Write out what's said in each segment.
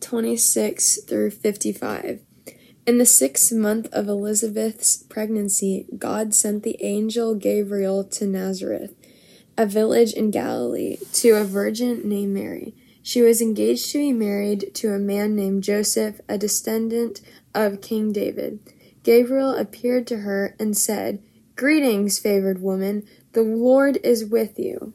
26 through 55. In the sixth month of Elizabeth's pregnancy, God sent the angel Gabriel to Nazareth, a village in Galilee, to a virgin named Mary. She was engaged to be married to a man named Joseph, a descendant of King David. Gabriel appeared to her and said, Greetings, favored woman, the Lord is with you.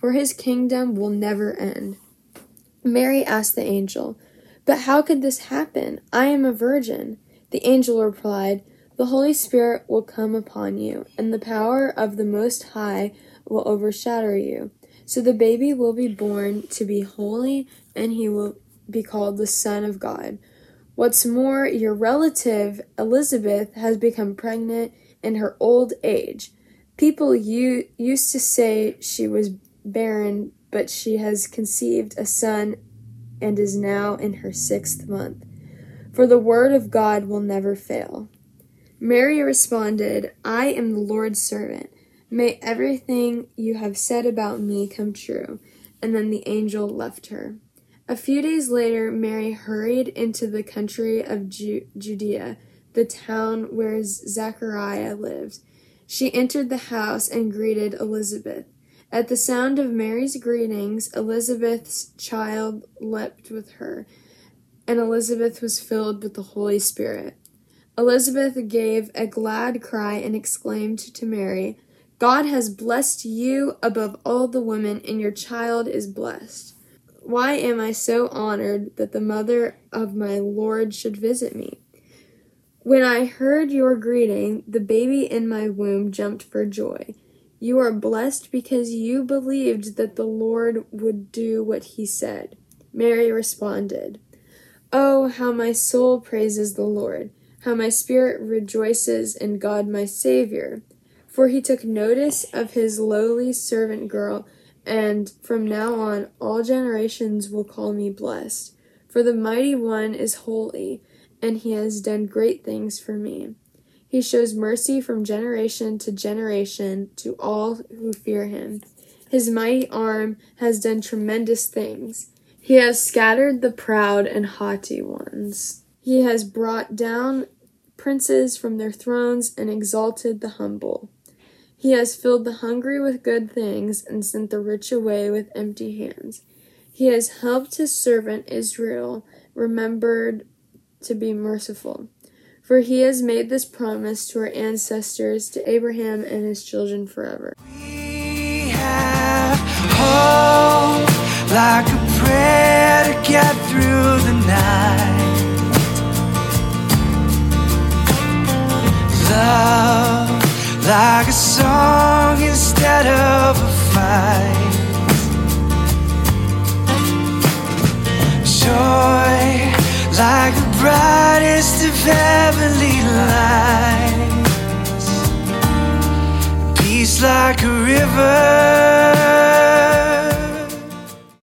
for his kingdom will never end. Mary asked the angel, But how could this happen? I am a virgin. The angel replied, The Holy Spirit will come upon you, and the power of the Most High will overshadow you. So the baby will be born to be holy, and he will be called the Son of God. What's more, your relative Elizabeth has become pregnant in her old age. People used to say she was barren, but she has conceived a son and is now in her sixth month. For the word of God will never fail. Mary responded, I am the Lord's servant. May everything you have said about me come true. And then the angel left her. A few days later, Mary hurried into the country of Ju- Judea, the town where Zachariah lived. She entered the house and greeted Elizabeth. At the sound of Mary's greetings, Elizabeth's child leapt with her, and Elizabeth was filled with the Holy Spirit. Elizabeth gave a glad cry and exclaimed to Mary, God has blessed you above all the women, and your child is blessed. Why am I so honored that the mother of my Lord should visit me? When I heard your greeting, the baby in my womb jumped for joy. You are blessed because you believed that the Lord would do what he said. Mary responded, Oh, how my soul praises the Lord, how my spirit rejoices in God my Savior. For he took notice of his lowly servant girl, and from now on all generations will call me blessed. For the mighty one is holy, and he has done great things for me. He shows mercy from generation to generation to all who fear him. His mighty arm has done tremendous things. He has scattered the proud and haughty ones. He has brought down princes from their thrones and exalted the humble. He has filled the hungry with good things and sent the rich away with empty hands. He has helped his servant Israel, remembered to be merciful. For he has made this promise to our ancestors, to Abraham and his children forever. We have hope like a prayer to get through the night. Love like a song instead of a fight. Like the brightest of heavenly lights. Peace like a river